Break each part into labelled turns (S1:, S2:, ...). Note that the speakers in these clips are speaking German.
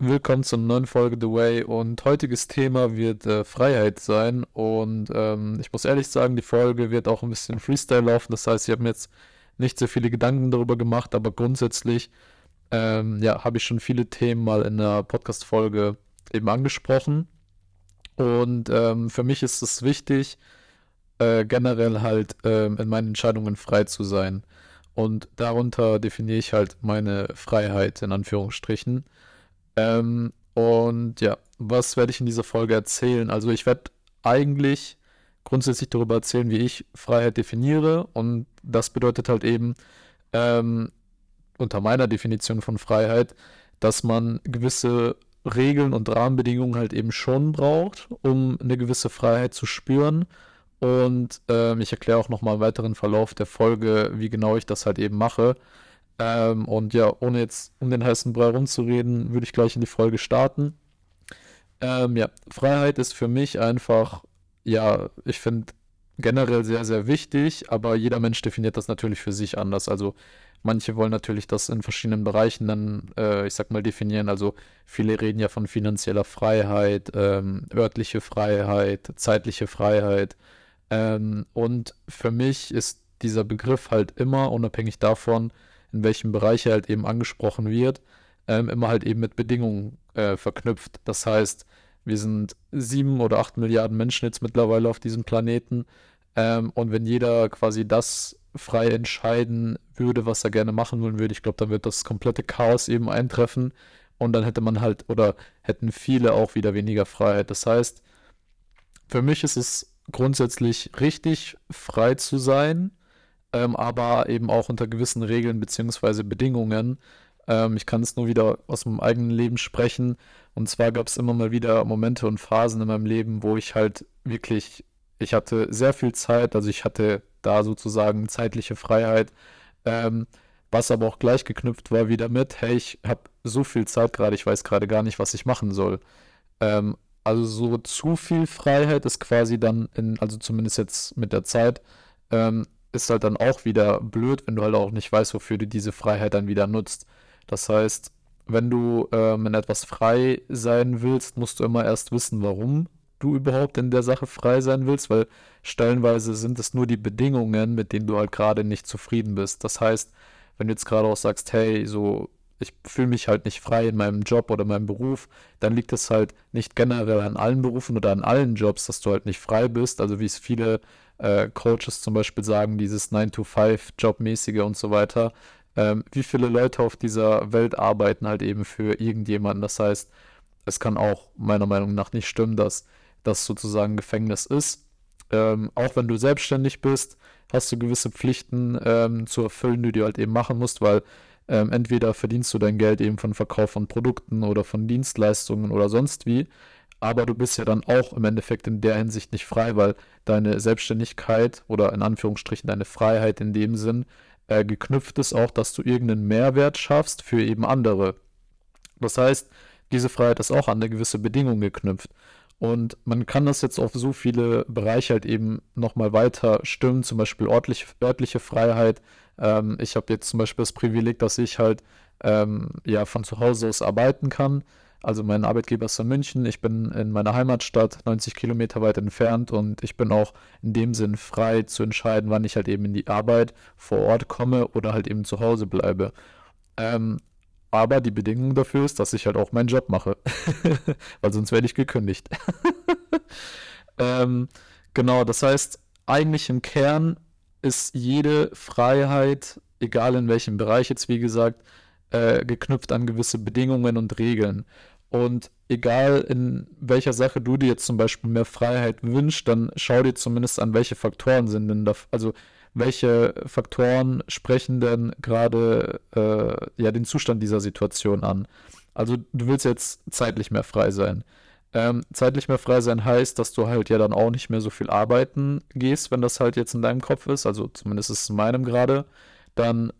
S1: willkommen zur neuen Folge The Way und heutiges Thema wird äh, Freiheit sein und ähm, ich muss ehrlich sagen, die Folge wird auch ein bisschen Freestyle laufen, das heißt, ich habe mir jetzt nicht so viele Gedanken darüber gemacht, aber grundsätzlich ähm, ja, habe ich schon viele Themen mal in der Podcast-Folge eben angesprochen und ähm, für mich ist es wichtig, äh, generell halt ähm, in meinen Entscheidungen frei zu sein und darunter definiere ich halt meine Freiheit in Anführungsstrichen. Ähm, und ja, was werde ich in dieser Folge erzählen? Also ich werde eigentlich grundsätzlich darüber erzählen, wie ich Freiheit definiere. Und das bedeutet halt eben ähm, unter meiner Definition von Freiheit, dass man gewisse Regeln und Rahmenbedingungen halt eben schon braucht, um eine gewisse Freiheit zu spüren. Und ähm, ich erkläre auch nochmal im weiteren Verlauf der Folge, wie genau ich das halt eben mache. Ähm, und ja, ohne jetzt um den heißen Brei rumzureden, würde ich gleich in die Folge starten. Ähm, ja, Freiheit ist für mich einfach, ja, ich finde generell sehr, sehr wichtig, aber jeder Mensch definiert das natürlich für sich anders. Also manche wollen natürlich das in verschiedenen Bereichen dann, äh, ich sag mal, definieren. Also viele reden ja von finanzieller Freiheit, ähm, örtliche Freiheit, zeitliche Freiheit. Ähm, und für mich ist dieser Begriff halt immer, unabhängig davon, in welchem Bereich er halt eben angesprochen wird, ähm, immer halt eben mit Bedingungen äh, verknüpft. Das heißt, wir sind sieben oder acht Milliarden Menschen jetzt mittlerweile auf diesem Planeten. Ähm, und wenn jeder quasi das frei entscheiden würde, was er gerne machen wollen würde, ich glaube, dann wird das komplette Chaos eben eintreffen. Und dann hätte man halt, oder hätten viele auch wieder weniger Freiheit. Das heißt, für mich ist es grundsätzlich richtig, frei zu sein ähm, aber eben auch unter gewissen Regeln bzw. Bedingungen. Ähm, ich kann es nur wieder aus meinem eigenen Leben sprechen. Und zwar gab es immer mal wieder Momente und Phasen in meinem Leben, wo ich halt wirklich, ich hatte sehr viel Zeit, also ich hatte da sozusagen zeitliche Freiheit. Ähm, was aber auch gleich geknüpft war wieder mit, hey, ich habe so viel Zeit gerade, ich weiß gerade gar nicht, was ich machen soll. Ähm, also so zu viel Freiheit ist quasi dann, in, also zumindest jetzt mit der Zeit, ähm, ist halt dann auch wieder blöd, wenn du halt auch nicht weißt, wofür du diese Freiheit dann wieder nutzt. Das heißt, wenn du ähm, in etwas frei sein willst, musst du immer erst wissen, warum du überhaupt in der Sache frei sein willst, weil stellenweise sind es nur die Bedingungen, mit denen du halt gerade nicht zufrieden bist. Das heißt, wenn du jetzt gerade auch sagst, hey, so, ich fühle mich halt nicht frei in meinem Job oder meinem Beruf, dann liegt es halt nicht generell an allen Berufen oder an allen Jobs, dass du halt nicht frei bist. Also wie es viele äh, Coaches zum Beispiel sagen, dieses 9-to-5-Jobmäßige und so weiter. Ähm, wie viele Leute auf dieser Welt arbeiten halt eben für irgendjemanden. Das heißt, es kann auch meiner Meinung nach nicht stimmen, dass das sozusagen Gefängnis ist. Ähm, auch wenn du selbstständig bist, hast du gewisse Pflichten ähm, zu erfüllen, die du halt eben machen musst, weil ähm, entweder verdienst du dein Geld eben von Verkauf von Produkten oder von Dienstleistungen oder sonst wie aber du bist ja dann auch im Endeffekt in der Hinsicht nicht frei, weil deine Selbstständigkeit oder in Anführungsstrichen deine Freiheit in dem Sinn äh, geknüpft ist auch, dass du irgendeinen Mehrwert schaffst für eben andere. Das heißt, diese Freiheit ist auch an eine gewisse Bedingung geknüpft. Und man kann das jetzt auf so viele Bereiche halt eben nochmal weiter stimmen, zum Beispiel örtliche, örtliche Freiheit. Ähm, ich habe jetzt zum Beispiel das Privileg, dass ich halt ähm, ja von zu Hause aus arbeiten kann. Also mein Arbeitgeber ist in München, ich bin in meiner Heimatstadt 90 Kilometer weit entfernt und ich bin auch in dem Sinn frei zu entscheiden, wann ich halt eben in die Arbeit vor Ort komme oder halt eben zu Hause bleibe. Ähm, aber die Bedingung dafür ist, dass ich halt auch meinen Job mache, weil sonst werde ich gekündigt. ähm, genau, das heißt, eigentlich im Kern ist jede Freiheit, egal in welchem Bereich jetzt, wie gesagt, äh, geknüpft an gewisse Bedingungen und Regeln. Und egal in welcher Sache du dir jetzt zum Beispiel mehr Freiheit wünschst, dann schau dir zumindest an, welche Faktoren sind denn da, also welche Faktoren sprechen denn gerade äh, ja den Zustand dieser Situation an. Also du willst jetzt zeitlich mehr frei sein. Ähm, zeitlich mehr frei sein heißt, dass du halt ja dann auch nicht mehr so viel arbeiten gehst, wenn das halt jetzt in deinem Kopf ist, also zumindest ist es in meinem gerade, dann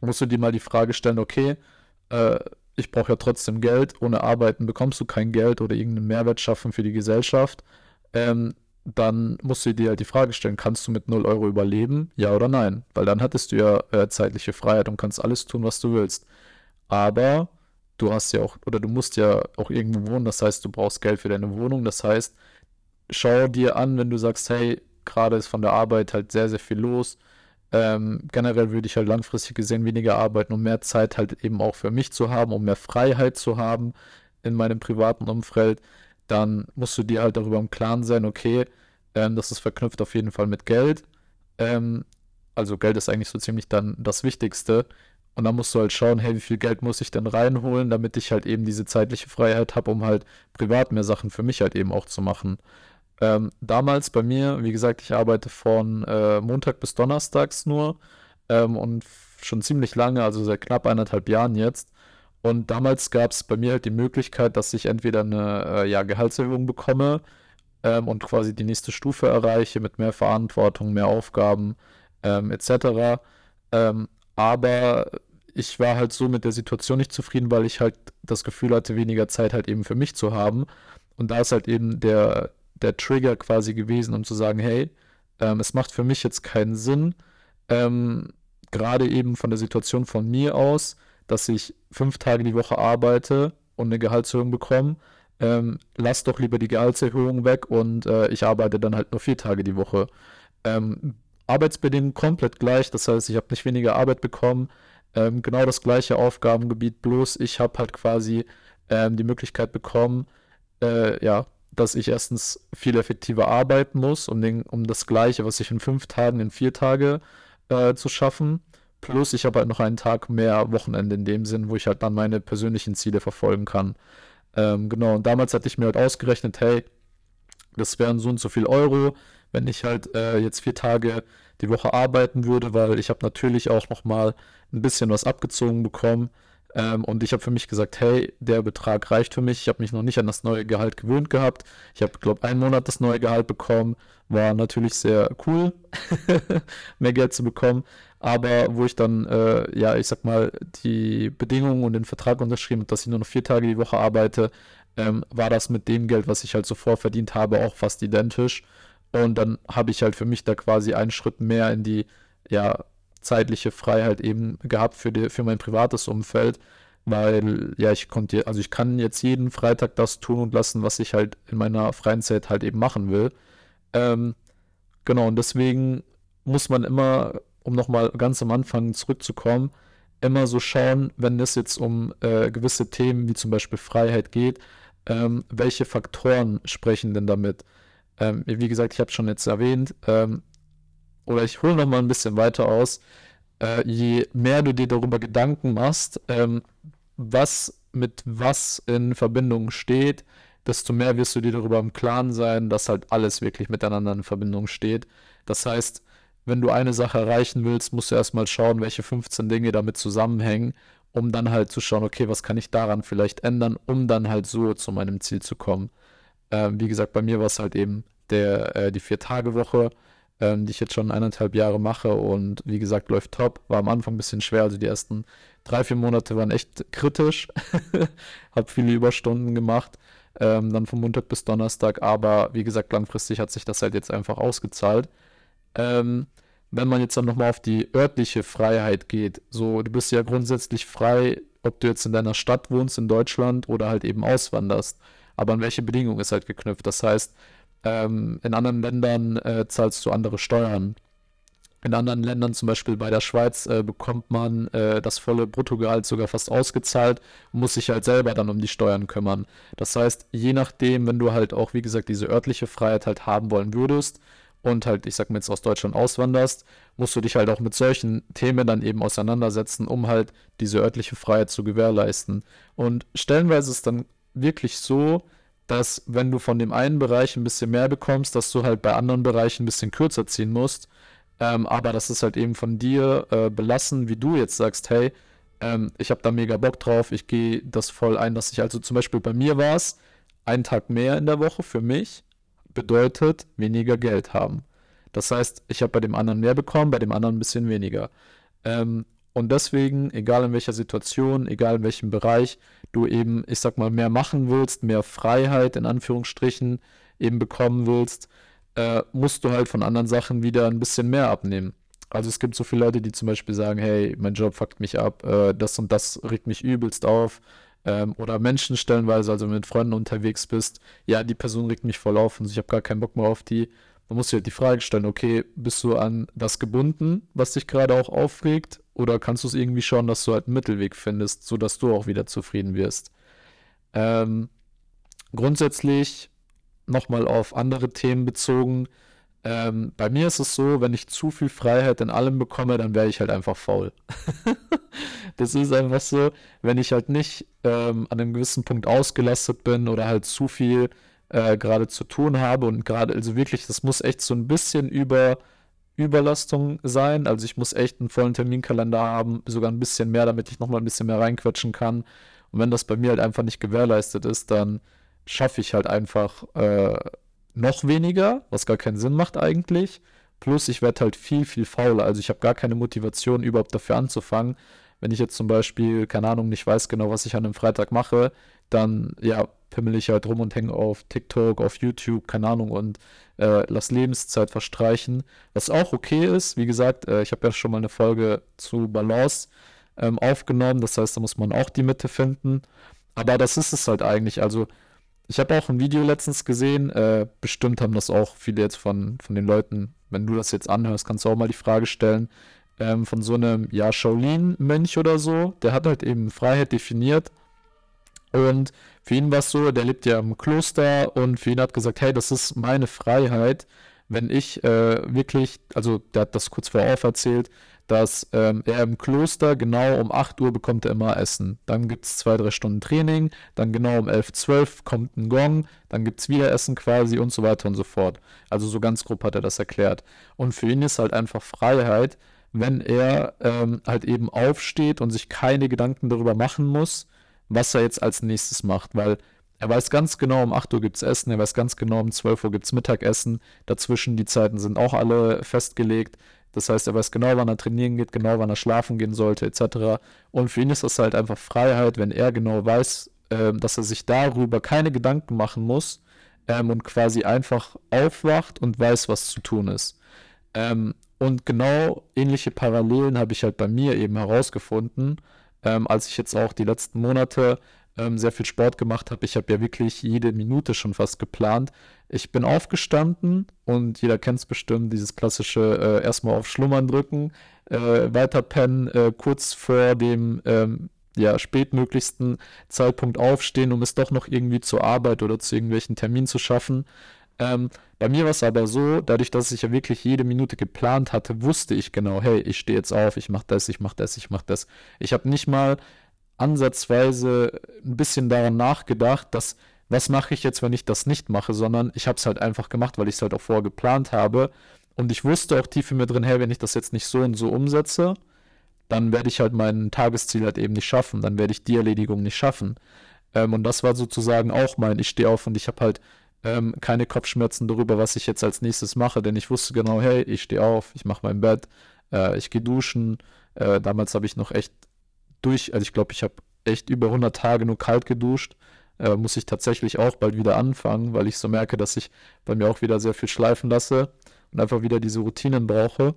S1: musst du dir mal die Frage stellen, okay, äh, ich brauche ja trotzdem Geld, ohne Arbeiten bekommst du kein Geld oder irgendeinen Mehrwert schaffen für die Gesellschaft, ähm, dann musst du dir halt die Frage stellen, kannst du mit 0 Euro überleben? Ja oder nein? Weil dann hattest du ja äh, zeitliche Freiheit und kannst alles tun, was du willst. Aber du hast ja auch, oder du musst ja auch irgendwo wohnen, das heißt, du brauchst Geld für deine Wohnung. Das heißt, schau dir an, wenn du sagst, hey, gerade ist von der Arbeit halt sehr, sehr viel los. Ähm, generell würde ich halt langfristig gesehen weniger arbeiten, um mehr Zeit halt eben auch für mich zu haben, um mehr Freiheit zu haben in meinem privaten Umfeld. Dann musst du dir halt darüber im Klaren sein, okay, ähm, das ist verknüpft auf jeden Fall mit Geld. Ähm, also Geld ist eigentlich so ziemlich dann das Wichtigste. Und dann musst du halt schauen, hey, wie viel Geld muss ich denn reinholen, damit ich halt eben diese zeitliche Freiheit habe, um halt privat mehr Sachen für mich halt eben auch zu machen. Ähm, damals bei mir, wie gesagt, ich arbeite von äh, Montag bis Donnerstags nur ähm, und schon ziemlich lange, also seit knapp eineinhalb Jahren jetzt. Und damals gab es bei mir halt die Möglichkeit, dass ich entweder eine äh, ja, Gehaltserhöhung bekomme ähm, und quasi die nächste Stufe erreiche mit mehr Verantwortung, mehr Aufgaben ähm, etc. Ähm, aber ich war halt so mit der Situation nicht zufrieden, weil ich halt das Gefühl hatte, weniger Zeit halt eben für mich zu haben. Und da ist halt eben der, der Trigger quasi gewesen, um zu sagen, hey, ähm, es macht für mich jetzt keinen Sinn, ähm, gerade eben von der Situation von mir aus, dass ich fünf Tage die Woche arbeite und eine Gehaltserhöhung bekomme. Ähm, lass doch lieber die Gehaltserhöhung weg und äh, ich arbeite dann halt nur vier Tage die Woche. Ähm, Arbeitsbedingungen komplett gleich, das heißt, ich habe nicht weniger Arbeit bekommen, ähm, genau das gleiche Aufgabengebiet, bloß ich habe halt quasi ähm, die Möglichkeit bekommen, äh, ja, dass ich erstens viel effektiver arbeiten muss, um, den, um das Gleiche, was ich in fünf Tagen, in vier Tage äh, zu schaffen. Plus ich habe halt noch einen Tag mehr Wochenende in dem Sinn, wo ich halt dann meine persönlichen Ziele verfolgen kann. Ähm, genau, und damals hatte ich mir halt ausgerechnet, hey, das wären so und so viel Euro, wenn ich halt äh, jetzt vier Tage die Woche arbeiten würde, weil ich habe natürlich auch noch mal ein bisschen was abgezogen bekommen. Ähm, und ich habe für mich gesagt, hey, der Betrag reicht für mich. Ich habe mich noch nicht an das neue Gehalt gewöhnt gehabt. Ich habe, glaube einen Monat das neue Gehalt bekommen. War natürlich sehr cool, mehr Geld zu bekommen. Aber wo ich dann, äh, ja, ich sag mal, die Bedingungen und den Vertrag unterschrieben habe, dass ich nur noch vier Tage die Woche arbeite, ähm, war das mit dem Geld, was ich halt zuvor verdient habe, auch fast identisch. Und dann habe ich halt für mich da quasi einen Schritt mehr in die, ja, zeitliche Freiheit eben gehabt für, die, für mein privates Umfeld, weil ja, ich konnte, also ich kann jetzt jeden Freitag das tun und lassen, was ich halt in meiner freien Zeit halt eben machen will. Ähm, genau, und deswegen muss man immer, um nochmal ganz am Anfang zurückzukommen, immer so schauen, wenn es jetzt um äh, gewisse Themen wie zum Beispiel Freiheit geht, ähm, welche Faktoren sprechen denn damit? Ähm, wie gesagt, ich habe es schon jetzt erwähnt, ähm, oder ich hole noch mal ein bisschen weiter aus, äh, je mehr du dir darüber Gedanken machst, ähm, was mit was in Verbindung steht, desto mehr wirst du dir darüber im Klaren sein, dass halt alles wirklich miteinander in Verbindung steht. Das heißt, wenn du eine Sache erreichen willst, musst du erstmal schauen, welche 15 Dinge damit zusammenhängen, um dann halt zu schauen, okay, was kann ich daran vielleicht ändern, um dann halt so zu meinem Ziel zu kommen. Ähm, wie gesagt, bei mir war es halt eben der, äh, die Vier-Tage-Woche ähm, die ich jetzt schon eineinhalb Jahre mache und wie gesagt, läuft top. War am Anfang ein bisschen schwer, also die ersten drei, vier Monate waren echt kritisch. Hab viele Überstunden gemacht, ähm, dann von Montag bis Donnerstag, aber wie gesagt, langfristig hat sich das halt jetzt einfach ausgezahlt. Ähm, wenn man jetzt dann nochmal auf die örtliche Freiheit geht, so, du bist ja grundsätzlich frei, ob du jetzt in deiner Stadt wohnst, in Deutschland oder halt eben auswanderst. Aber an welche Bedingungen ist halt geknüpft? Das heißt, ähm, in anderen Ländern äh, zahlst du andere Steuern. In anderen Ländern, zum Beispiel bei der Schweiz, äh, bekommt man äh, das volle Bruttogehalt sogar fast ausgezahlt und muss sich halt selber dann um die Steuern kümmern. Das heißt, je nachdem, wenn du halt auch, wie gesagt, diese örtliche Freiheit halt haben wollen würdest und halt, ich sag mal jetzt aus Deutschland auswanderst, musst du dich halt auch mit solchen Themen dann eben auseinandersetzen, um halt diese örtliche Freiheit zu gewährleisten. Und stellenweise ist dann wirklich so, dass wenn du von dem einen Bereich ein bisschen mehr bekommst, dass du halt bei anderen Bereichen ein bisschen kürzer ziehen musst. Ähm, aber das ist halt eben von dir äh, belassen, wie du jetzt sagst, hey, ähm, ich habe da mega Bock drauf, ich gehe das voll ein, dass ich also zum Beispiel bei mir war es, ein Tag mehr in der Woche für mich bedeutet weniger Geld haben. Das heißt, ich habe bei dem anderen mehr bekommen, bei dem anderen ein bisschen weniger. Ähm, und deswegen, egal in welcher Situation, egal in welchem Bereich, du eben, ich sag mal, mehr machen willst, mehr Freiheit in Anführungsstrichen eben bekommen willst, äh, musst du halt von anderen Sachen wieder ein bisschen mehr abnehmen. Also es gibt so viele Leute, die zum Beispiel sagen, hey, mein Job fuckt mich ab, äh, das und das regt mich übelst auf, Ähm, oder Menschen stellenweise, also wenn du mit Freunden unterwegs bist, ja, die Person regt mich voll auf und ich habe gar keinen Bock mehr auf die. Man muss sich halt die Frage stellen, okay, bist du an das gebunden, was dich gerade auch aufregt? Oder kannst du es irgendwie schauen, dass du halt einen Mittelweg findest, sodass du auch wieder zufrieden wirst? Ähm, grundsätzlich nochmal auf andere Themen bezogen. Ähm, bei mir ist es so, wenn ich zu viel Freiheit in allem bekomme, dann wäre ich halt einfach faul. das ist einfach so, wenn ich halt nicht ähm, an einem gewissen Punkt ausgelastet bin oder halt zu viel äh, gerade zu tun habe und gerade, also wirklich, das muss echt so ein bisschen über Überlastung sein. Also ich muss echt einen vollen Terminkalender haben, sogar ein bisschen mehr, damit ich nochmal ein bisschen mehr reinquetschen kann. Und wenn das bei mir halt einfach nicht gewährleistet ist, dann schaffe ich halt einfach äh, noch weniger, was gar keinen Sinn macht eigentlich. Plus ich werde halt viel, viel fauler. Also ich habe gar keine Motivation, überhaupt dafür anzufangen. Wenn ich jetzt zum Beispiel, keine Ahnung, nicht weiß genau, was ich an einem Freitag mache, dann ja, pimmel ich halt rum und hänge auf TikTok, auf YouTube, keine Ahnung, und äh, lass Lebenszeit verstreichen. Was auch okay ist, wie gesagt, äh, ich habe ja schon mal eine Folge zu Balance ähm, aufgenommen, das heißt, da muss man auch die Mitte finden. Aber das ist es halt eigentlich. Also ich habe auch ein Video letztens gesehen, äh, bestimmt haben das auch viele jetzt von, von den Leuten, wenn du das jetzt anhörst, kannst du auch mal die Frage stellen, ähm, von so einem, ja, Shaolin-Mönch oder so, der hat halt eben Freiheit definiert und für ihn war es so, der lebt ja im Kloster und für ihn hat gesagt, hey, das ist meine Freiheit, wenn ich äh, wirklich, also der hat das kurz vorher erzählt, dass ähm, er im Kloster genau um 8 Uhr bekommt er immer Essen. Dann gibt es zwei, drei Stunden Training, dann genau um 11, 12 kommt ein Gong, dann gibt es wieder Essen quasi und so weiter und so fort. Also so ganz grob hat er das erklärt. Und für ihn ist halt einfach Freiheit, wenn er ähm, halt eben aufsteht und sich keine Gedanken darüber machen muss, was er jetzt als nächstes macht, weil er weiß ganz genau, um 8 Uhr gibt es Essen, er weiß ganz genau, um 12 Uhr gibt es Mittagessen. Dazwischen die Zeiten sind auch alle festgelegt. Das heißt, er weiß genau, wann er trainieren geht, genau, wann er schlafen gehen sollte, etc. Und für ihn ist das halt einfach Freiheit, wenn er genau weiß, äh, dass er sich darüber keine Gedanken machen muss ähm, und quasi einfach aufwacht und weiß, was zu tun ist. Ähm, und genau ähnliche Parallelen habe ich halt bei mir eben herausgefunden, ähm, als ich jetzt auch die letzten Monate ähm, sehr viel Sport gemacht habe. Ich habe ja wirklich jede Minute schon fast geplant. Ich bin aufgestanden und jeder kennt es bestimmt, dieses klassische äh, erstmal auf Schlummern drücken, äh, weiter pennen, äh, kurz vor dem ähm, ja, spätmöglichsten Zeitpunkt aufstehen, um es doch noch irgendwie zur Arbeit oder zu irgendwelchen Terminen zu schaffen. Ähm, bei mir war es aber so, dadurch, dass ich ja wirklich jede Minute geplant hatte, wusste ich genau, hey, ich stehe jetzt auf, ich mache das, ich mache das, ich mache das. Ich habe nicht mal ansatzweise ein bisschen daran nachgedacht, dass was mache ich jetzt, wenn ich das nicht mache, sondern ich habe es halt einfach gemacht, weil ich es halt auch vorher geplant habe. Und ich wusste auch tief in mir drin, hey, wenn ich das jetzt nicht so und so umsetze, dann werde ich halt mein Tagesziel halt eben nicht schaffen, dann werde ich die Erledigung nicht schaffen. Ähm, und das war sozusagen auch mein, ich stehe auf und ich habe halt ähm, keine Kopfschmerzen darüber, was ich jetzt als nächstes mache, denn ich wusste genau, hey, ich stehe auf, ich mache mein Bett, äh, ich gehe duschen. Äh, damals habe ich noch echt durch, also ich glaube, ich habe echt über 100 Tage nur kalt geduscht. Äh, muss ich tatsächlich auch bald wieder anfangen, weil ich so merke, dass ich bei mir auch wieder sehr viel schleifen lasse und einfach wieder diese Routinen brauche.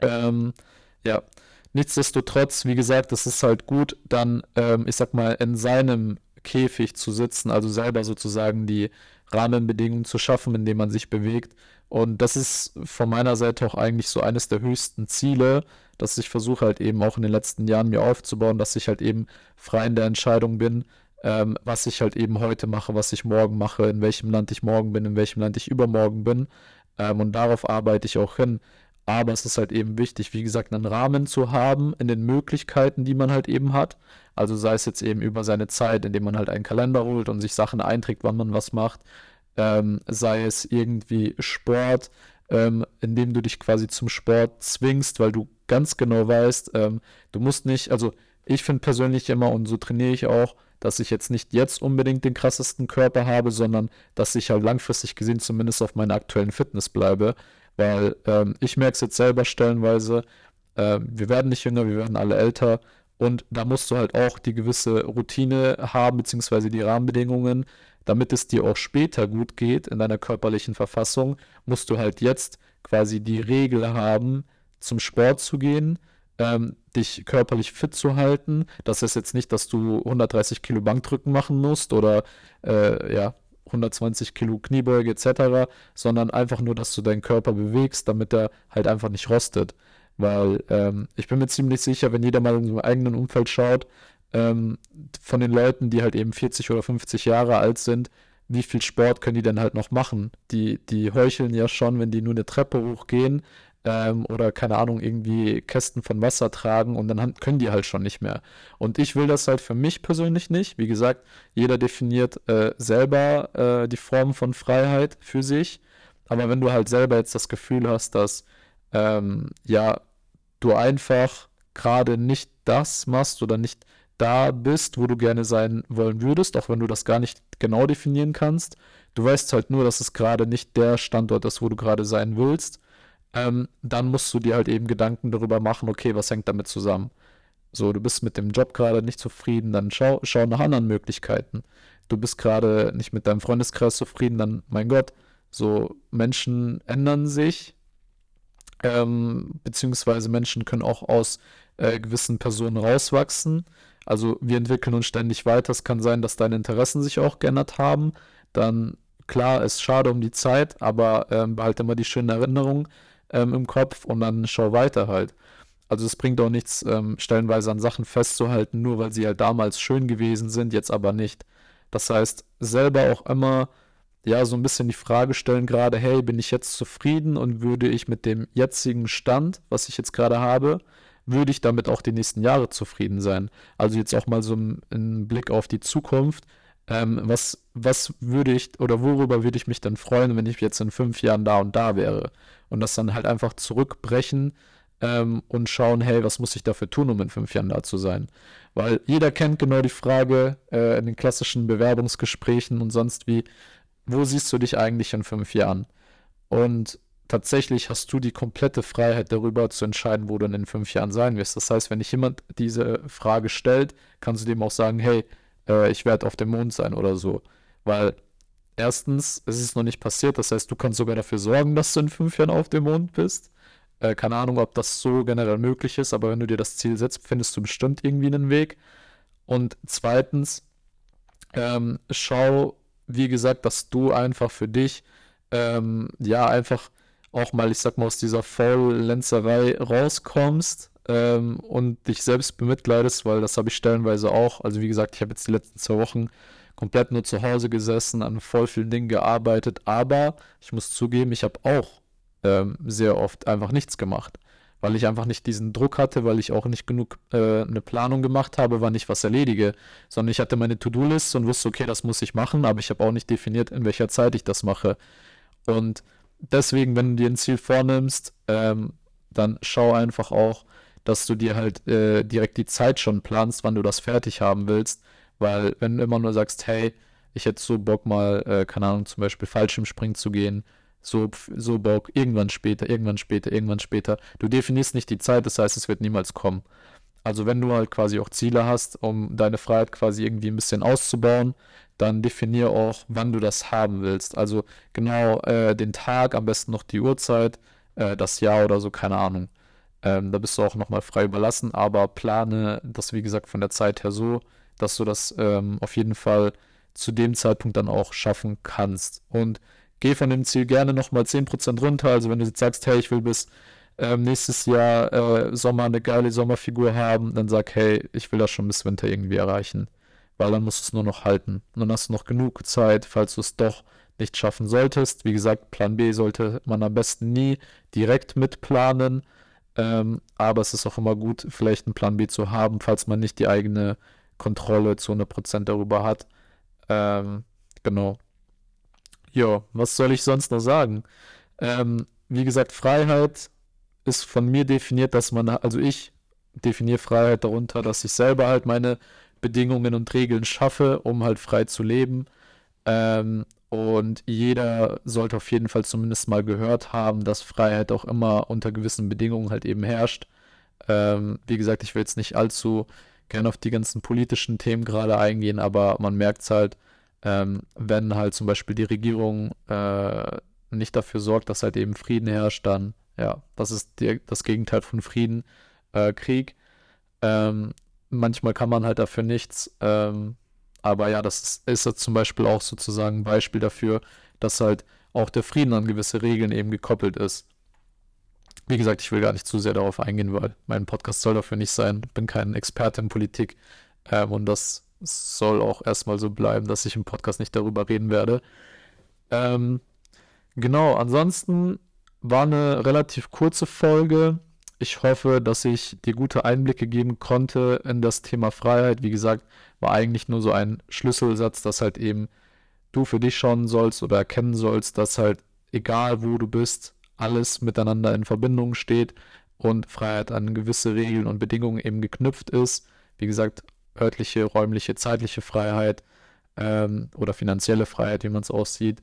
S1: Ähm, ja, nichtsdestotrotz, wie gesagt, es ist halt gut, dann, ähm, ich sag mal, in seinem Käfig zu sitzen, also selber sozusagen die Rahmenbedingungen zu schaffen, in denen man sich bewegt. Und das ist von meiner Seite auch eigentlich so eines der höchsten Ziele, dass ich versuche halt eben auch in den letzten Jahren mir aufzubauen, dass ich halt eben frei in der Entscheidung bin, ähm, was ich halt eben heute mache, was ich morgen mache, in welchem Land ich morgen bin, in welchem Land ich übermorgen bin. Ähm, und darauf arbeite ich auch hin. Aber es ist halt eben wichtig, wie gesagt, einen Rahmen zu haben in den Möglichkeiten, die man halt eben hat. Also sei es jetzt eben über seine Zeit, indem man halt einen Kalender holt und sich Sachen einträgt, wann man was macht. Ähm, sei es irgendwie Sport, ähm, indem du dich quasi zum Sport zwingst, weil du ganz genau weißt, ähm, du musst nicht, also ich finde persönlich immer, und so trainiere ich auch, dass ich jetzt nicht jetzt unbedingt den krassesten Körper habe, sondern dass ich halt langfristig gesehen zumindest auf meiner aktuellen Fitness bleibe. Weil ähm, ich merke es jetzt selber stellenweise, äh, wir werden nicht jünger, wir werden alle älter. Und da musst du halt auch die gewisse Routine haben, beziehungsweise die Rahmenbedingungen, damit es dir auch später gut geht in deiner körperlichen Verfassung, musst du halt jetzt quasi die Regel haben, zum Sport zu gehen, ähm, dich körperlich fit zu halten. Das ist jetzt nicht, dass du 130 Kilo Bankdrücken machen musst oder äh, ja, 120 Kilo Kniebeuge etc., sondern einfach nur, dass du deinen Körper bewegst, damit er halt einfach nicht rostet. Weil ähm, ich bin mir ziemlich sicher, wenn jeder mal in seinem eigenen Umfeld schaut, ähm, von den Leuten, die halt eben 40 oder 50 Jahre alt sind, wie viel Sport können die denn halt noch machen? Die, die heucheln ja schon, wenn die nur eine Treppe hochgehen ähm, oder keine Ahnung, irgendwie Kästen von Wasser tragen und dann können die halt schon nicht mehr. Und ich will das halt für mich persönlich nicht. Wie gesagt, jeder definiert äh, selber äh, die Form von Freiheit für sich. Aber wenn du halt selber jetzt das Gefühl hast, dass ähm, ja, du einfach gerade nicht das machst oder nicht da bist, wo du gerne sein wollen würdest, auch wenn du das gar nicht genau definieren kannst. Du weißt halt nur, dass es gerade nicht der Standort ist, wo du gerade sein willst. Ähm, dann musst du dir halt eben Gedanken darüber machen, okay, was hängt damit zusammen? So, du bist mit dem Job gerade nicht zufrieden, dann schau, schau nach anderen Möglichkeiten. Du bist gerade nicht mit deinem Freundeskreis zufrieden, dann, mein Gott, so Menschen ändern sich, ähm, beziehungsweise Menschen können auch aus äh, gewissen Personen rauswachsen. Also wir entwickeln uns ständig weiter. Es kann sein, dass deine Interessen sich auch geändert haben. Dann klar, ist schade um die Zeit, aber ähm, behalte immer die schönen Erinnerungen ähm, im Kopf und dann schau weiter halt. Also es bringt auch nichts, ähm, stellenweise an Sachen festzuhalten, nur weil sie halt damals schön gewesen sind, jetzt aber nicht. Das heißt, selber auch immer ja so ein bisschen die Frage stellen, gerade, hey, bin ich jetzt zufrieden und würde ich mit dem jetzigen Stand, was ich jetzt gerade habe, würde ich damit auch die nächsten Jahre zufrieden sein. Also jetzt auch mal so ein Blick auf die Zukunft. Ähm, was, was würde ich oder worüber würde ich mich dann freuen, wenn ich jetzt in fünf Jahren da und da wäre? Und das dann halt einfach zurückbrechen ähm, und schauen, hey, was muss ich dafür tun, um in fünf Jahren da zu sein? Weil jeder kennt genau die Frage äh, in den klassischen Bewerbungsgesprächen und sonst wie, wo siehst du dich eigentlich in fünf Jahren? Und tatsächlich hast du die komplette Freiheit darüber zu entscheiden, wo du in fünf Jahren sein wirst. Das heißt, wenn dich jemand diese Frage stellt, kannst du dem auch sagen, hey, äh, ich werde auf dem Mond sein oder so. Weil erstens, es ist noch nicht passiert, das heißt, du kannst sogar dafür sorgen, dass du in fünf Jahren auf dem Mond bist. Äh, keine Ahnung, ob das so generell möglich ist, aber wenn du dir das Ziel setzt, findest du bestimmt irgendwie einen Weg. Und zweitens, ähm, schau, wie gesagt, dass du einfach für dich, ähm, ja, einfach auch mal, ich sag mal, aus dieser Faullenzerei rauskommst ähm, und dich selbst bemitleidest, weil das habe ich stellenweise auch. Also wie gesagt, ich habe jetzt die letzten zwei Wochen komplett nur zu Hause gesessen, an voll vielen Dingen gearbeitet, aber ich muss zugeben, ich habe auch ähm, sehr oft einfach nichts gemacht, weil ich einfach nicht diesen Druck hatte, weil ich auch nicht genug äh, eine Planung gemacht habe, wann ich was erledige, sondern ich hatte meine To-Do-List und wusste, okay, das muss ich machen, aber ich habe auch nicht definiert, in welcher Zeit ich das mache. Und deswegen, wenn du dir ein Ziel vornimmst, ähm, dann schau einfach auch, dass du dir halt äh, direkt die Zeit schon planst, wann du das fertig haben willst. Weil wenn du immer nur sagst, hey, ich hätte so Bock mal, äh, keine Ahnung, zum Beispiel Fallschirmspringen zu gehen, so, so Bock, irgendwann später, irgendwann später, irgendwann später. Du definierst nicht die Zeit, das heißt, es wird niemals kommen. Also wenn du halt quasi auch Ziele hast, um deine Freiheit quasi irgendwie ein bisschen auszubauen, dann definier auch, wann du das haben willst. Also genau äh, den Tag, am besten noch die Uhrzeit, äh, das Jahr oder so, keine Ahnung. Ähm, da bist du auch nochmal frei überlassen, aber plane das, wie gesagt, von der Zeit her so, dass du das ähm, auf jeden Fall zu dem Zeitpunkt dann auch schaffen kannst. Und geh von dem Ziel gerne nochmal 10% runter. Also wenn du jetzt sagst, hey, ich will bis ähm, nächstes Jahr äh, Sommer eine geile Sommerfigur haben, dann sag, hey, ich will das schon bis Winter irgendwie erreichen weil dann musst du es nur noch halten. Und dann hast du noch genug Zeit, falls du es doch nicht schaffen solltest. Wie gesagt, Plan B sollte man am besten nie direkt mitplanen. Ähm, aber es ist auch immer gut, vielleicht einen Plan B zu haben, falls man nicht die eigene Kontrolle zu 100% darüber hat. Ähm, genau. Ja, was soll ich sonst noch sagen? Ähm, wie gesagt, Freiheit ist von mir definiert, dass man, also ich definiere Freiheit darunter, dass ich selber halt meine Bedingungen und Regeln schaffe, um halt frei zu leben. Ähm, und jeder sollte auf jeden Fall zumindest mal gehört haben, dass Freiheit auch immer unter gewissen Bedingungen halt eben herrscht. Ähm, wie gesagt, ich will jetzt nicht allzu gerne auf die ganzen politischen Themen gerade eingehen, aber man merkt es halt, ähm, wenn halt zum Beispiel die Regierung äh, nicht dafür sorgt, dass halt eben Frieden herrscht, dann ja, das ist die, das Gegenteil von Frieden. äh, Krieg. Ähm, manchmal kann man halt dafür nichts. Ähm, aber ja, das ist, ist zum Beispiel auch sozusagen ein Beispiel dafür, dass halt auch der Frieden an gewisse Regeln eben gekoppelt ist. Wie gesagt, ich will gar nicht zu sehr darauf eingehen, weil mein Podcast soll dafür nicht sein. Ich bin kein Experte in Politik ähm, und das soll auch erstmal so bleiben, dass ich im Podcast nicht darüber reden werde. Ähm, genau, ansonsten war eine relativ kurze Folge. Ich hoffe, dass ich dir gute Einblicke geben konnte in das Thema Freiheit. Wie gesagt, war eigentlich nur so ein Schlüsselsatz, dass halt eben du für dich schauen sollst oder erkennen sollst, dass halt egal wo du bist, alles miteinander in Verbindung steht und Freiheit an gewisse Regeln und Bedingungen eben geknüpft ist. Wie gesagt, örtliche, räumliche, zeitliche Freiheit ähm, oder finanzielle Freiheit, wie man es aussieht.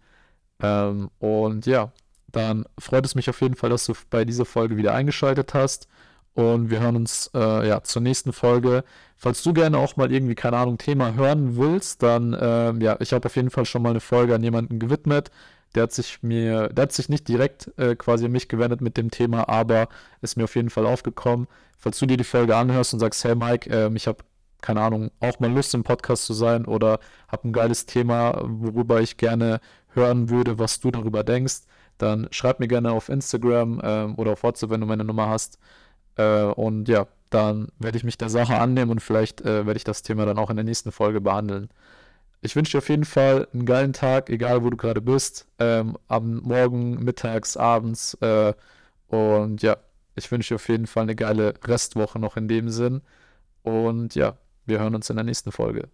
S1: Ähm, und ja, dann freut es mich auf jeden Fall, dass du bei dieser Folge wieder eingeschaltet hast. Und wir hören uns äh, ja zur nächsten Folge. Falls du gerne auch mal irgendwie, keine Ahnung, Thema hören willst, dann äh, ja, ich habe auf jeden Fall schon mal eine Folge an jemanden gewidmet. Der hat sich mir, der hat sich nicht direkt äh, quasi an mich gewendet mit dem Thema, aber ist mir auf jeden Fall aufgekommen. Falls du dir die Folge anhörst und sagst, hey Mike, ähm, ich habe keine Ahnung, auch mal Lust im Podcast zu sein oder habe ein geiles Thema, worüber ich gerne hören würde, was du darüber denkst, dann schreib mir gerne auf Instagram ähm, oder auf WhatsApp, wenn du meine Nummer hast. Äh, und ja, dann werde ich mich der Sache annehmen und vielleicht äh, werde ich das Thema dann auch in der nächsten Folge behandeln. Ich wünsche dir auf jeden Fall einen geilen Tag, egal wo du gerade bist. Ähm, am Morgen, mittags, abends. Äh, und ja, ich wünsche dir auf jeden Fall eine geile Restwoche noch in dem Sinn. Und ja, wir hören uns in der nächsten Folge.